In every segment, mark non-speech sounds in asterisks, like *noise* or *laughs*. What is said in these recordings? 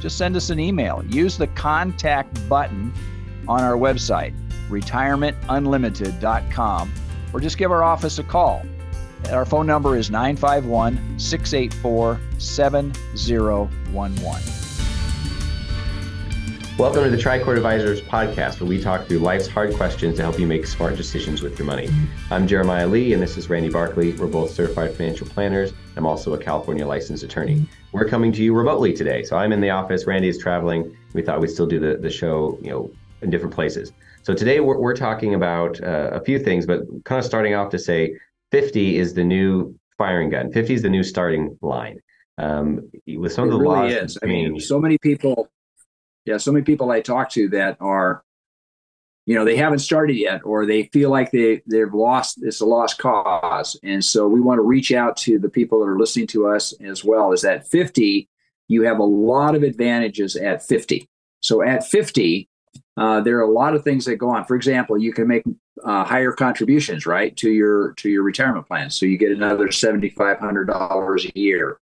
just send us an email. Use the contact button on our website, retirementunlimited.com, or just give our office a call. Our phone number is 951 684 7011. Welcome to the Tricord Advisors podcast, where we talk through life's hard questions to help you make smart decisions with your money. I'm Jeremiah Lee, and this is Randy Barkley. We're both certified financial planners. I'm also a California licensed attorney. We're coming to you remotely today. So I'm in the office, Randy is traveling. We thought we'd still do the, the show, you know, in different places. So today we're, we're talking about uh, a few things, but kind of starting off to say 50 is the new firing gun. 50 is the new starting line. Um, with some it of the really laws, is. I mean, so many people yeah, so many people I talk to that are, you know, they haven't started yet, or they feel like they they've lost. It's a lost cause, and so we want to reach out to the people that are listening to us as well. Is at fifty, you have a lot of advantages at fifty. So at fifty, uh, there are a lot of things that go on. For example, you can make uh, higher contributions, right, to your to your retirement plan. So you get another seventy five hundred dollars a year.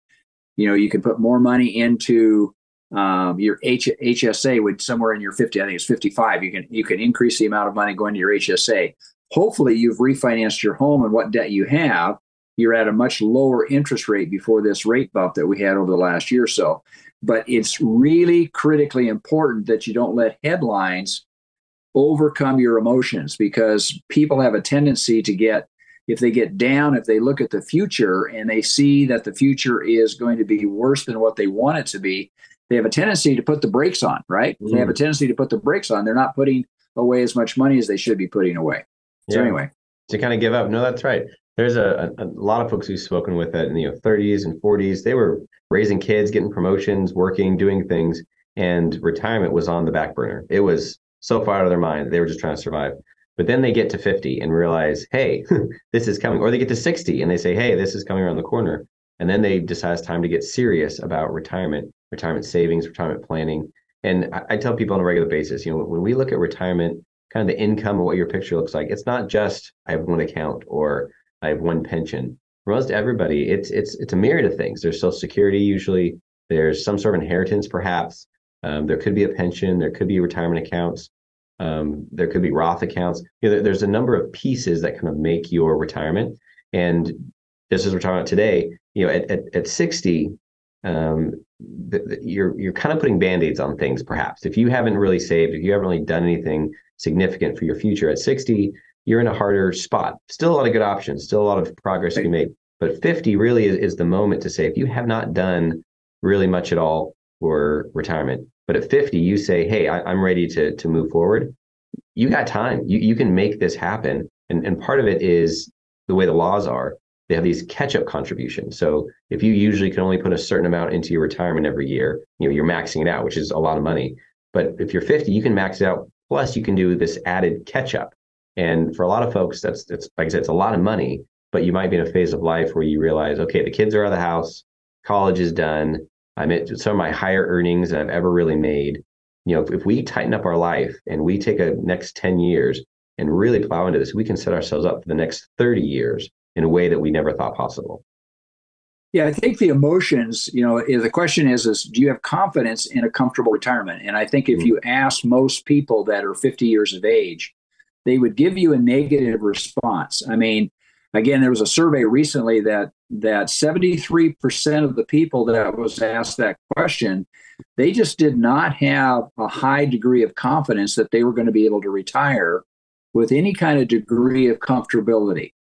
You know, you can put more money into um, your H- HSA would somewhere in your 50, I think it's 55. You can you can increase the amount of money going to your HSA. Hopefully, you've refinanced your home and what debt you have. You're at a much lower interest rate before this rate bump that we had over the last year or so. But it's really critically important that you don't let headlines overcome your emotions because people have a tendency to get if they get down, if they look at the future and they see that the future is going to be worse than what they want it to be, they have a tendency to put the brakes on, right? Mm. They have a mm. tendency to put the brakes on. They're not putting away as much money as they should be putting away. So yeah. anyway, to kind of give up. No, that's right. There's a, a, a lot of folks we've spoken with that in the you know, 30s and 40s. They were raising kids, getting promotions, working, doing things, and retirement was on the back burner. It was so far out of their mind. They were just trying to survive. But then they get to 50 and realize, hey, *laughs* this is coming. Or they get to 60 and they say, hey, this is coming around the corner. And then they decide it's time to get serious about retirement retirement savings, retirement planning. And I, I tell people on a regular basis, you know, when we look at retirement, kind of the income and what your picture looks like, it's not just I have one account or I have one pension. For most everybody, it's it's it's a myriad of things. There's Social Security usually. There's some sort of inheritance, perhaps. Um, there could be a pension. There could be retirement accounts. Um, there could be Roth accounts. You know, there's a number of pieces that kind of make your retirement. And we're talking about today, you know, at, at, at 60, um, the, the, you're you're kind of putting band-aids on things perhaps. If you haven't really saved if you haven't really done anything significant for your future at 60 you're in a harder spot. Still a lot of good options still a lot of progress to be made but 50 really is, is the moment to say if you have not done really much at all for retirement but at 50 you say hey I, am ready to to move forward. You got time. You, you can make this happen. And, and part of it is the way the laws are they have these catch-up contributions. So if you usually can only put a certain amount into your retirement every year, you know, you're maxing it out, which is a lot of money. But if you're 50, you can max it out. Plus, you can do this added catch-up. And for a lot of folks, that's that's like I said, it's a lot of money. But you might be in a phase of life where you realize, okay, the kids are out of the house, college is done. I'm at some of my higher earnings that I've ever really made. You know, if, if we tighten up our life and we take a next 10 years and really plow into this, we can set ourselves up for the next 30 years in a way that we never thought possible. Yeah, I think the emotions, you know, the question is, is do you have confidence in a comfortable retirement? And I think if mm-hmm. you ask most people that are 50 years of age, they would give you a negative response. I mean, again, there was a survey recently that that 73% of the people that was asked that question, they just did not have a high degree of confidence that they were going to be able to retire with any kind of degree of comfortability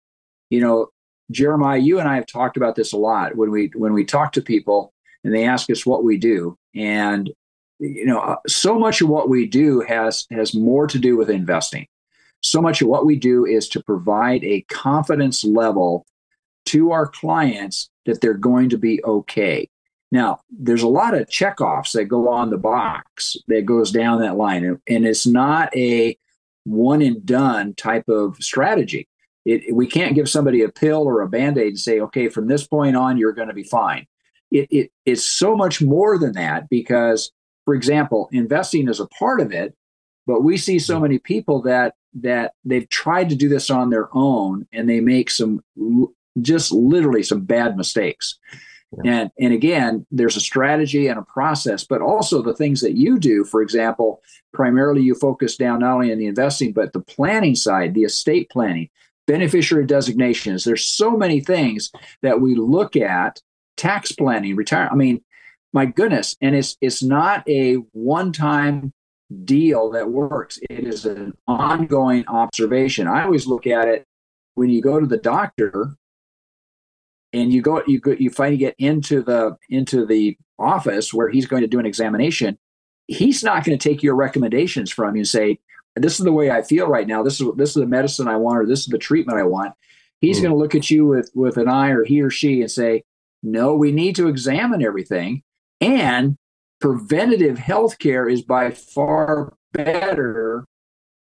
you know, Jeremiah, you and I have talked about this a lot when we when we talk to people and they ask us what we do, and you know, uh, so much of what we do has has more to do with investing. So much of what we do is to provide a confidence level to our clients that they're going to be okay. Now, there's a lot of checkoffs that go on the box that goes down that line, and, and it's not a one and done type of strategy. It, we can't give somebody a pill or a band aid and say, okay, from this point on, you're going to be fine. It, it, it's so much more than that because, for example, investing is a part of it, but we see so many people that that they've tried to do this on their own and they make some just literally some bad mistakes. Yeah. And and again, there's a strategy and a process, but also the things that you do. For example, primarily you focus down not only on the investing, but the planning side, the estate planning, beneficiary designations. There's so many things that we look at, tax planning, retire. I mean, my goodness, and it's it's not a one-time deal that works. It is an ongoing observation. I always look at it when you go to the doctor and you go you go you finally get into the into the office where he's going to do an examination he's not going to take your recommendations from you and say this is the way i feel right now this is this is the medicine i want or this is the treatment i want he's mm. going to look at you with with an eye or he or she and say no we need to examine everything and preventative health care is by far better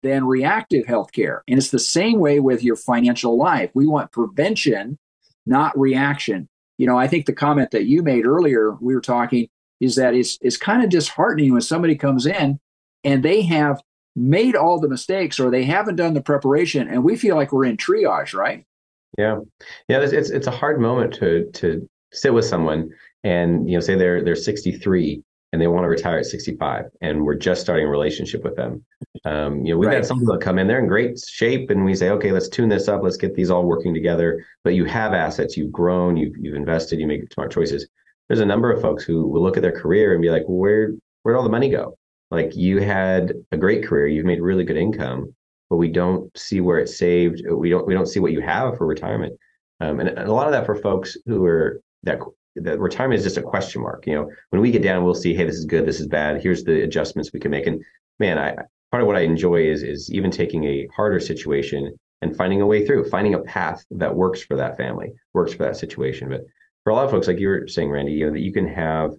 than reactive health care and it's the same way with your financial life we want prevention not reaction. You know, I think the comment that you made earlier, we were talking, is that it's it's kind of disheartening when somebody comes in and they have made all the mistakes or they haven't done the preparation and we feel like we're in triage, right? Yeah. Yeah, it's it's, it's a hard moment to to sit with someone and you know say they're they're 63 and they want to retire at 65 and we're just starting a relationship with them um, you know we've right. had some people that come in they're in great shape and we say okay let's tune this up let's get these all working together but you have assets you've grown you've, you've invested you make smart choices there's a number of folks who will look at their career and be like where where'd all the money go like you had a great career you've made really good income but we don't see where it's saved we don't we don't see what you have for retirement um, and, and a lot of that for folks who are that the retirement is just a question mark. You know, when we get down, we'll see, hey, this is good, this is bad. Here's the adjustments we can make. And man, I part of what I enjoy is is even taking a harder situation and finding a way through, finding a path that works for that family, works for that situation. But for a lot of folks, like you were saying, Randy, you know, that you can have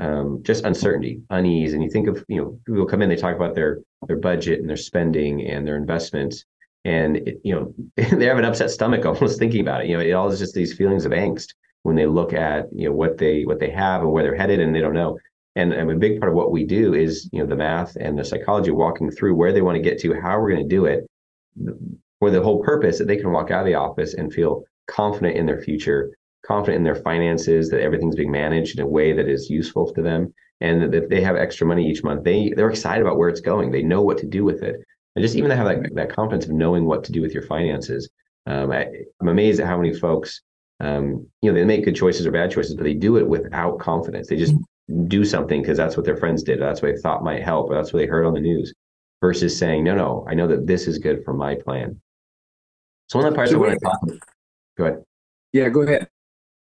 um, just uncertainty, unease, and you think of you know people come in, they talk about their their budget and their spending and their investments, and it, you know *laughs* they have an upset stomach *laughs* almost thinking about it. You know, it all is just these feelings of angst when they look at you know what they what they have and where they're headed and they don't know. And, and a big part of what we do is you know the math and the psychology walking through where they want to get to how we're going to do it for the whole purpose that they can walk out of the office and feel confident in their future confident in their finances that everything's being managed in a way that is useful to them and that they have extra money each month they they're excited about where it's going they know what to do with it and just even to have that, that confidence of knowing what to do with your finances um, I, i'm amazed at how many folks um, you know, they make good choices or bad choices, but they do it without confidence. They just do something because that's what their friends did. That's what they thought might help, or that's what they heard on the news, versus saying, no, no, I know that this is good for my plan. So one of the parts I want to talk about, go ahead. Yeah, go ahead.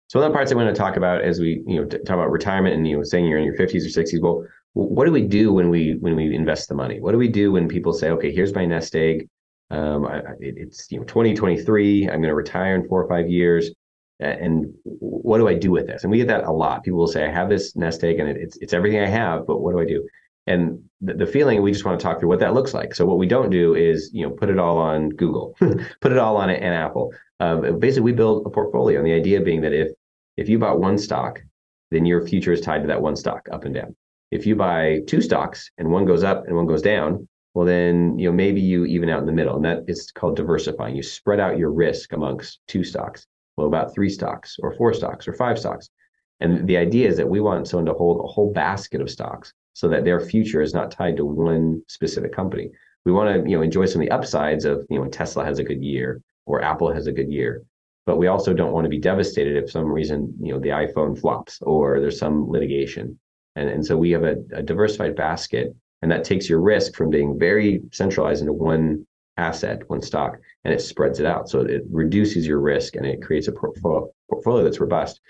So one of the parts I want to talk about as we, you know, talk about retirement and, you know, saying you're in your 50s or 60s, well, what do we do when we when we invest the money? What do we do when people say, okay, here's my nest egg. Um, I, it's you know 2023. I'm going to retire in four or five years and what do I do with this? And we get that a lot. People will say, I have this nest egg and it's it's everything I have, but what do I do? And the, feeling we just want to talk through what that looks like. So what we don't do is you know put it all on Google, *laughs* put it all on an Apple. Um, basically, we build a portfolio, and the idea being that if if you bought one stock, then your future is tied to that one stock up and down. If you buy two stocks and one goes up and one goes down, well then you know maybe you even out in the middle, and that is called diversifying. You spread out your risk amongst two stocks well, about three stocks or four stocks or five stocks. And the idea is that we want someone to hold a whole basket of stocks so that their future is not tied to one specific company. We want to, you know, enjoy some of the upsides of, you know, when Tesla has a good year or Apple has a good year. But we also don't want to be devastated if some reason, you know, the iPhone flops or there's some litigation. And, and so we have a, a diversified basket and that takes your risk from being very centralized into one asset, one stock, and it spreads it out. So it reduces your risk and it creates a portfolio, portfolio that's robust.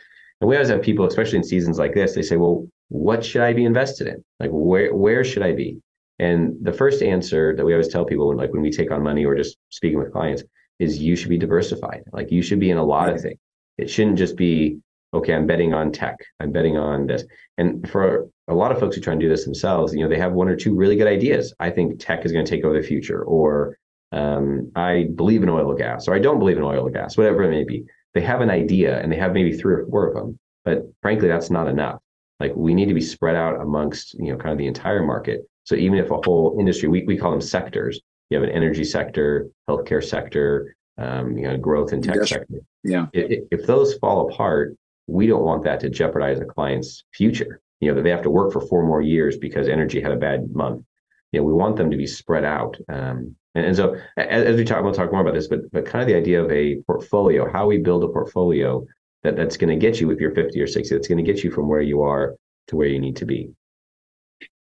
And we always have people, especially in seasons like this, they say, well, what should I be invested in? Like, where, where should I be? And the first answer that we always tell people when, like, when we take on money or just speaking with clients is you should be diversified. Like, you should be in a lot of things. It shouldn't just be okay, I'm betting on tech. I'm betting on this. And for a lot of folks who try and do this themselves, you know, they have one or two really good ideas. I think tech is going to take over the future, or um, I believe in oil and gas, or I don't believe in oil and gas, whatever it may be. They have an idea and they have maybe three or four of them, but frankly, that's not enough. Like we need to be spread out amongst, you know, kind of the entire market. So even if a whole industry, we, we call them sectors, you have an energy sector, healthcare sector, um, you know, growth and tech Yes. sector. Yeah. If, if those fall apart, we don't want that to jeopardize a client's future. You know, that they have to work for four more years because energy had a bad month. You know, we want them to be spread out. Um, and, and so as, as we talk, we'll talk more about this, but but kind of the idea of a portfolio, how we build a portfolio that that's going to get you if you're 50 or 60, that's going to get you from where you are to where you need to be.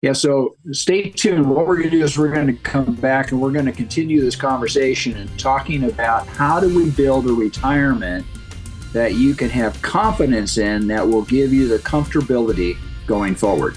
Yeah, so stay tuned. What we're going to do is we're going to come back and we're going to continue this conversation and talking about how do we build a retirement that you can have confidence in that will give you the comfortability going forward.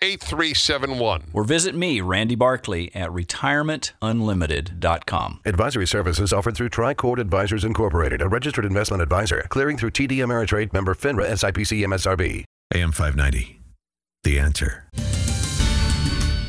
8371. Or visit me, Randy Barkley, at retirementunlimited.com. Advisory services offered through Tricord Advisors Incorporated, a registered investment advisor, clearing through TD Ameritrade member FINRA SIPC MSRB. AM 590. The answer.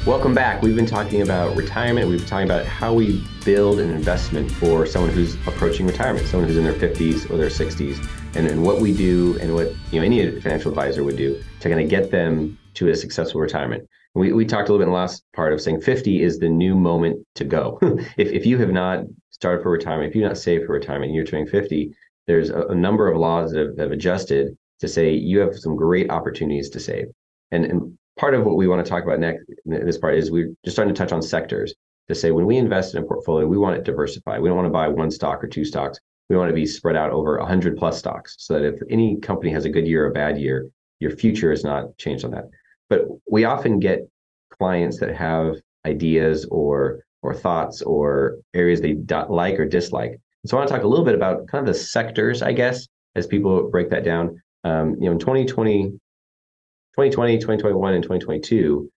Welcome back. We've been talking about retirement. We've been talking about how we build an investment for someone who's approaching retirement, someone who's in their 50s or their 60s, and, and what we do and what you know any financial advisor would do to kind of get them to a successful retirement. We, we talked a little bit in the last part of saying 50 is the new moment to go. *laughs* if, if you have not started for retirement, if you're not saved for retirement, you're turning 50, there's a, a number of laws that have, have adjusted to say you have some great opportunities to save. And, and part of what we want to talk about next this part is we're just starting to touch on sectors to say when we invest in a portfolio, we want it diversified. We don't want to buy one stock or two stocks. We want to be spread out over 100 plus stocks so that if any company has a good year or a bad year, your future is not changed on that. But we often get clients that have ideas or or thoughts or areas they like or dislike. So I want to talk a little bit about kind of the sectors, I guess, as people break that down. Um, you know, in 2020, 2020, 2021, and 2022,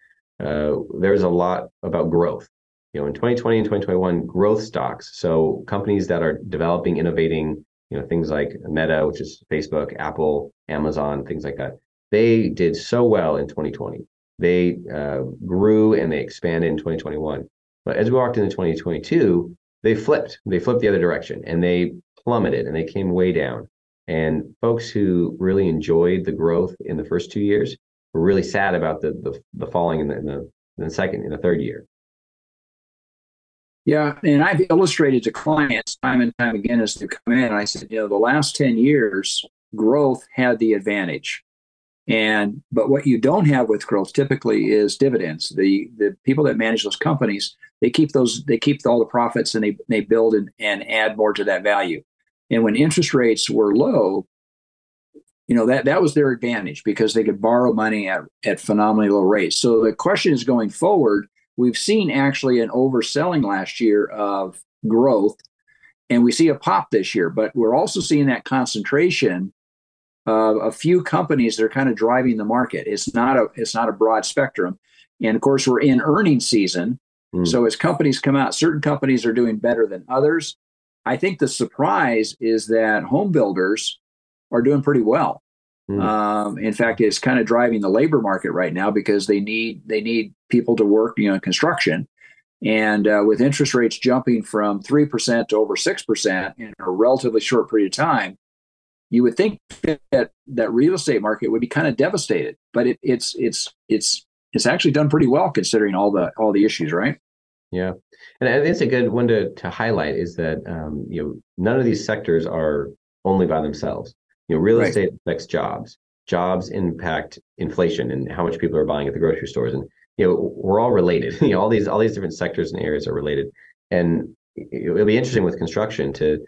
uh, there's a lot about growth. You know, in 2020 and 2021, growth stocks, so companies that are developing, innovating, you know, things like Meta, which is Facebook, Apple, Amazon, things like that. They did so well in 2020. They uh, grew and they expanded in 2021. But as we walked into 2022, they flipped. They flipped the other direction and they plummeted and they came way down. And folks who really enjoyed the growth in the first two years were really sad about the the, the falling in the, in the in the second in the third year. Yeah, and I've illustrated to clients time and time again as they come in. I said, you know, the last 10 years, growth had the advantage. And but what you don't have with growth typically is dividends. The the people that manage those companies, they keep those they keep all the profits and they they build and, and add more to that value. And when interest rates were low, you know that that was their advantage because they could borrow money at, at phenomenally low rates. So the question is going forward, we've seen actually an overselling last year of growth, and we see a pop this year, but we're also seeing that concentration of a few companies that are kind of driving the market. It's not a it's not a broad spectrum. And of course, we're in earnings season. Mm. So as companies come out, certain companies are doing better than others. I think the surprise is that home builders are doing pretty well. Mm. Um, in fact, it's kind of driving the labor market right now because they need they need people to work, you know, in construction. And uh, with interest rates jumping from three percent to over six percent in a relatively short period of time, you would think that that real estate market would be kind of devastated. But it, it's it's it's it's actually done pretty well considering all the all the issues, right? Yeah, and I think it's a good one to to highlight is that um, you know none of these sectors are only by themselves. You know, real Right. estate affects jobs. Jobs impact inflation and how much people are buying at the grocery stores. And you know, we're all related. *laughs* you know, all these all these different sectors and areas are related. And it- it'll be interesting with construction to.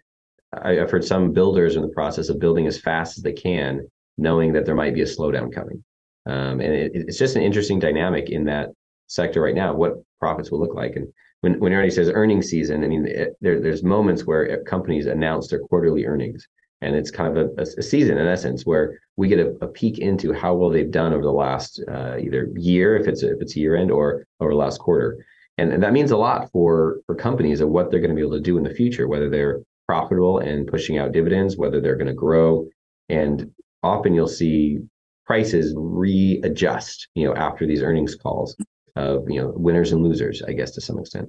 I, I've heard some builders in the process of building as fast as they can, knowing that there might be a slowdown coming. Um, and it, it's just an interesting dynamic in that sector right now. What profits will look like, and when when Ernie says earnings season, I mean it, there there's moments where companies announce their quarterly earnings, and it's kind of a, a season in essence where we get a, a peek into how well they've done over the last uh, either year, if it's if it's year end, or over the last quarter, and, and that means a lot for for companies of what they're going to be able to do in the future, whether they're profitable and pushing out dividends, whether they're going to grow, and often you'll see prices readjust, you know, after these earnings calls of you know winners and losers, I guess to some extent.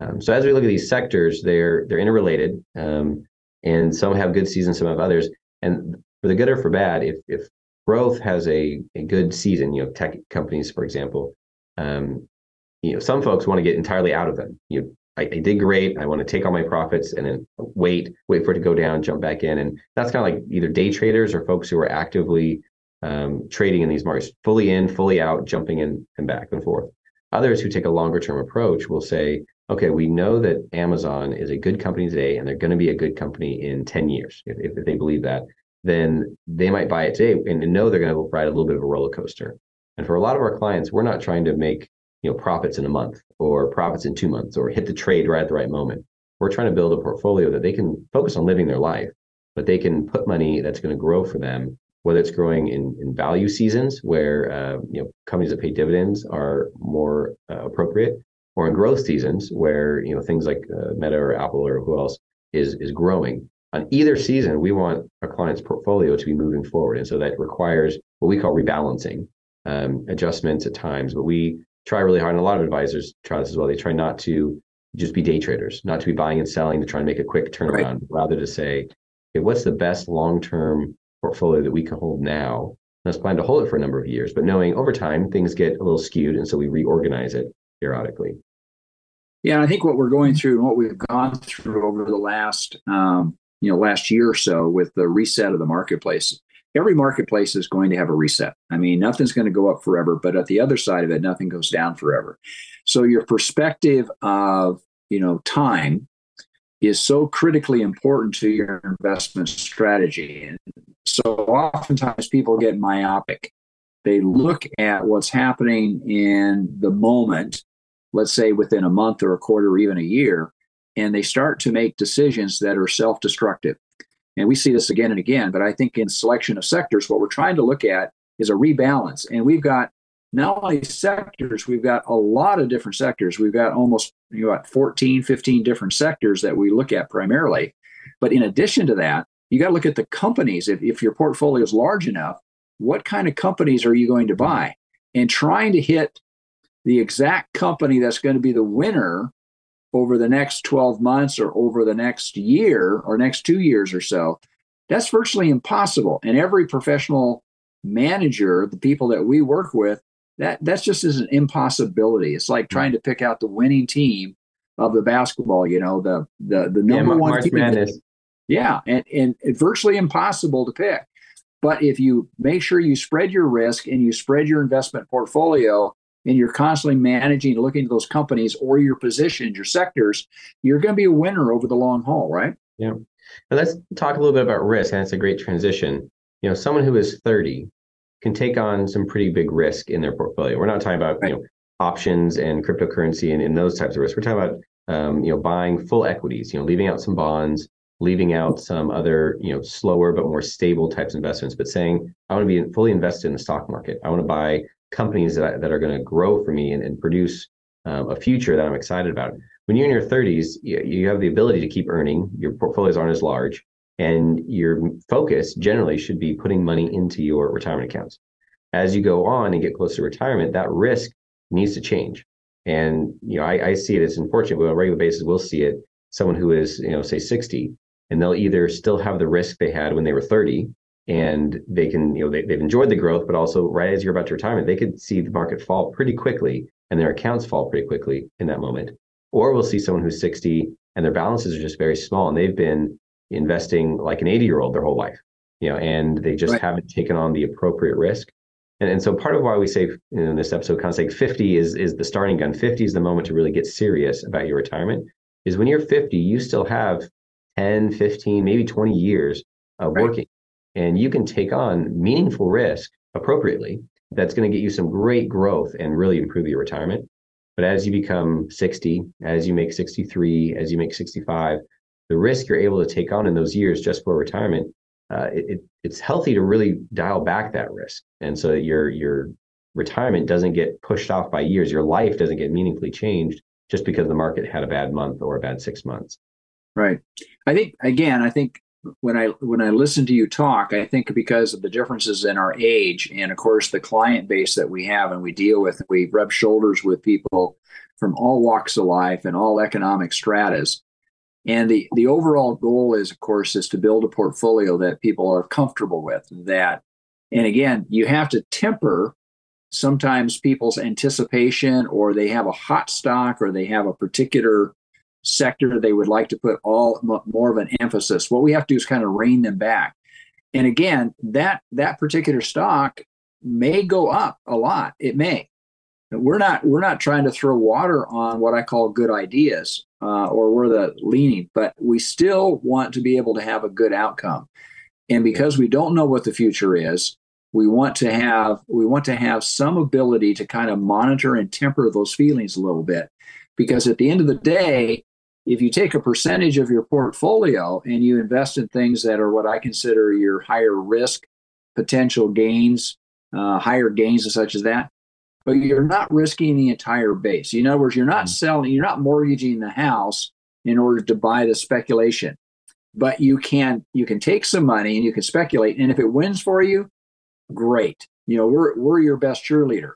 Um, so as we look at these sectors, they're they're interrelated, um, and some have good seasons, some have others. And for the good or for bad, if if growth has a a good season, you know, tech companies, for example, um, you know, some folks want to get entirely out of them. You know, I, I did great. I want to take all my profits and then wait, wait for it to go down, jump back in, and that's kind of like either day traders or folks who are actively um, trading in these markets, fully in, fully out, jumping in and back and forth. Others who take a longer term approach will say, okay, we know that Amazon is a good company today and they're going to be a good company in 10 years. If, if they believe that, then they might buy it today and know they're going to ride a little bit of a roller coaster. And for a lot of our clients, we're not trying to make you know profits in a month or profits in two months or hit the trade right at the right moment. We're trying to build a portfolio that they can focus on living their life, but they can put money that's going to grow for them whether it's growing in, in value seasons where uh, you know companies that pay dividends are more uh, appropriate, or in growth seasons where you know things like uh, Meta or Apple or who else is is growing. On either season, we want our client's portfolio to be moving forward, and so that requires what we call rebalancing, um, adjustments at times. But we try really hard, and a lot of advisors try this as well. They try not to just be day traders, not to be buying and selling to try and make a quick turnaround, Right. rather to say, okay, what's the best long term portfolio that we can hold now. And Let's plan to hold it for a number of years, but knowing over time things get a little skewed, and so we reorganize it periodically. Yeah, I think what we're going through and what we've gone through over the last, um, you know, last year or so with the reset of the marketplace. Every marketplace is going to have a reset. I mean, nothing's going to go up forever, but at the other side of it, nothing goes down forever. So your perspective of, you know, time is so critically important to your investment strategy. And so oftentimes people get myopic. They look at what's happening in the moment let's say within a month or a quarter or even a year, and they start to make decisions that are self destructive. And we see this again and again, but I think in selection of sectors, what we're trying to look at is a rebalance. And we've got not only sectors, we've got a lot of different sectors. We've got almost you know, 14, 15 different sectors that we look at primarily. But in addition to that, you got to look at the companies. If, if your portfolio is large enough, what kind of companies are you going to buy? And trying to hit the exact company that's going to be the winner over the next 12 months or over the next year or next two years or so, that's virtually impossible. And every professional manager, the people that we work with, that that's just is an impossibility. It's like hmm. trying to pick out the winning team of the basketball, you know, the the the number Mar- one March team. Madness. Yeah, and, and virtually impossible to pick. But if you make sure you spread your risk and you spread your investment portfolio and you're constantly managing, looking at those companies or your positions, your sectors, you're going to be a winner over the long haul, right? Yeah. Now let's talk a little bit about risk, and that's a great transition. You know, someone who is 30 can take on some pretty big risk in their portfolio. We're not talking about you know options and cryptocurrency and, and those types of risks. We're talking about um, you know buying full equities, you know, leaving out some bonds, leaving out some other you know slower but more stable types of investments, but saying I want to be fully invested in the stock market. I want to buy companies that, I, that are going to grow for me and, and produce um, a future that I'm excited about. When you're in your 30s, you, you have the ability to keep earning. Your portfolios aren't as large, and your focus generally should be putting money into your retirement accounts. As you go on and get close to retirement, that risk needs to change. And you know, I, I see it as unfortunate. But on a regular basis, we'll see it. Someone who is, you know, say 60, and they'll either still have the risk they had when they were 30, and they can, you know, they, they've enjoyed the growth, but also right as you're about to retirement, they could see the market fall pretty quickly and their accounts fall pretty quickly in that moment. Or we'll see someone who's 60 and their balances are just very small and they've been investing like an 80 year old their whole life. you know, and they just Right. haven't taken on the appropriate risk. And, and so part of why we say in this episode, kind of say 50 is, is the starting gun. 50 is the moment to really get serious about your retirement is when you're 50, you still have 10, 15, maybe 20 years of Right. working and you can take on meaningful risk appropriately. That's going to get you some great growth and really improve your retirement. But as you become 60, as you make 63, as you make 65, the risk you're able to take on in those years just for retirement, uh, it, it, it's healthy to really dial back that risk. And so that your, your retirement doesn't get pushed off by years. Your life doesn't get meaningfully changed just because the market had a bad month or a bad six months. Right. I think again, I think when I when I listen to you talk, I think because of the differences in our age and of course the client base that we have and we deal with, we rub shoulders with people from all walks of life and all economic stratas. And the the overall goal is of course is to build a portfolio that people are comfortable with that and again, you have to temper sometimes people's anticipation or they have a hot stock or they have a particular sector they would like to put all mo- more of an emphasis. What we have to do is kind of rein them back. And again that that particular stock may go up a lot. It may. We're not we're not trying to throw water on what i call good ideas uh, or we're the leaning but we still want to be able to have a good outcome. And because we don't know what the future is we want to have we want to have some ability to kind of monitor and temper those feelings a little bit. Because at the end of the day if you take a percentage of your portfolio and you invest in things that are what i consider your higher risk potential gains uh, higher gains and such as that but you're not risking the entire base in other words you're not selling you're not mortgaging the house in order to buy the speculation but you can you can take some money and you can speculate and if it wins for you great. You know, we're we're your best cheerleader.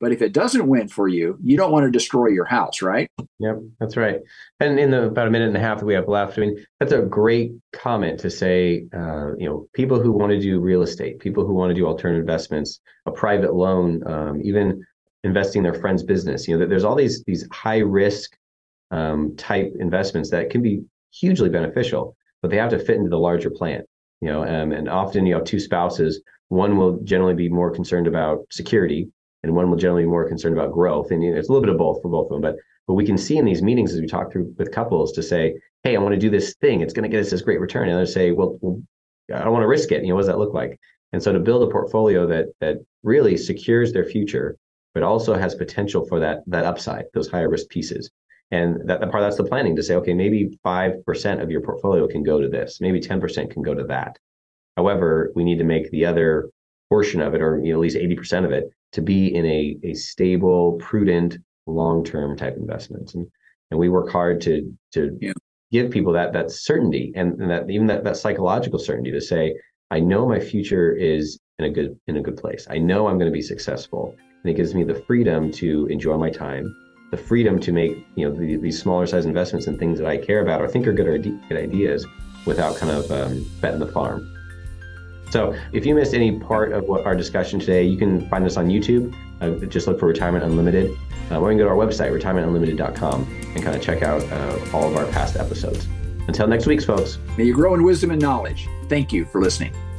But if it doesn't win for you, you don't want to destroy your house, right? Yep, that's right. And in the about a minute and a half that we have left, I mean, that's a great comment to say. Uh, you know, people who want to do real estate, people who want to do alternative investments, a private loan, um, even investing their friend's business. You know, there's all these these high risk um, type investments that can be hugely beneficial, but they have to fit into the larger plan. You know, um, and often you have two spouses. One will generally be more concerned about security, and one will generally be more concerned about growth. And you know, it's a little bit of both for both of them. But but we can see in these meetings as we talk through with couples to say, "Hey, I want to do this thing. It's going to get us this great return." And others say, "Well, I don't want to risk it. You know, what does that look like?" And so to build a portfolio that that really secures their future, but also has potential for that that upside, those higher risk pieces. And that, that part that's the planning to say, okay, maybe five percent of your portfolio can go to this, maybe ten percent can go to that. However, we need to make the other portion of it, or you know, at least eighty percent of it, to be in a a stable, prudent, long term type investment. And and we work hard to to Yeah. give people that that certainty and, and that even that that psychological certainty to say, I know my future is in a good in a good place. I know I'm going to be successful, and it gives me the freedom to enjoy my time, the freedom to make you know the, these smaller size investments in things that I care about or think are good or good ideas, without kind of um, betting the farm. So if you missed any part of what our discussion today, you can find us on YouTube. Uh, just look for Retirement Unlimited. Uh, or you can go to our website, retirementunlimited.com, and kind of check out uh, all of our past episodes. Until next week, folks. May you grow in wisdom and knowledge. Thank you for listening.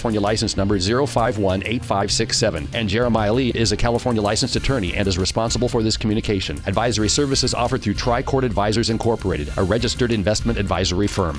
California license number 0518567, and Jeremiah Lee is a California licensed attorney and is responsible for this communication. Advisory services offered through Tricord Advisors Incorporated, a registered investment advisory firm.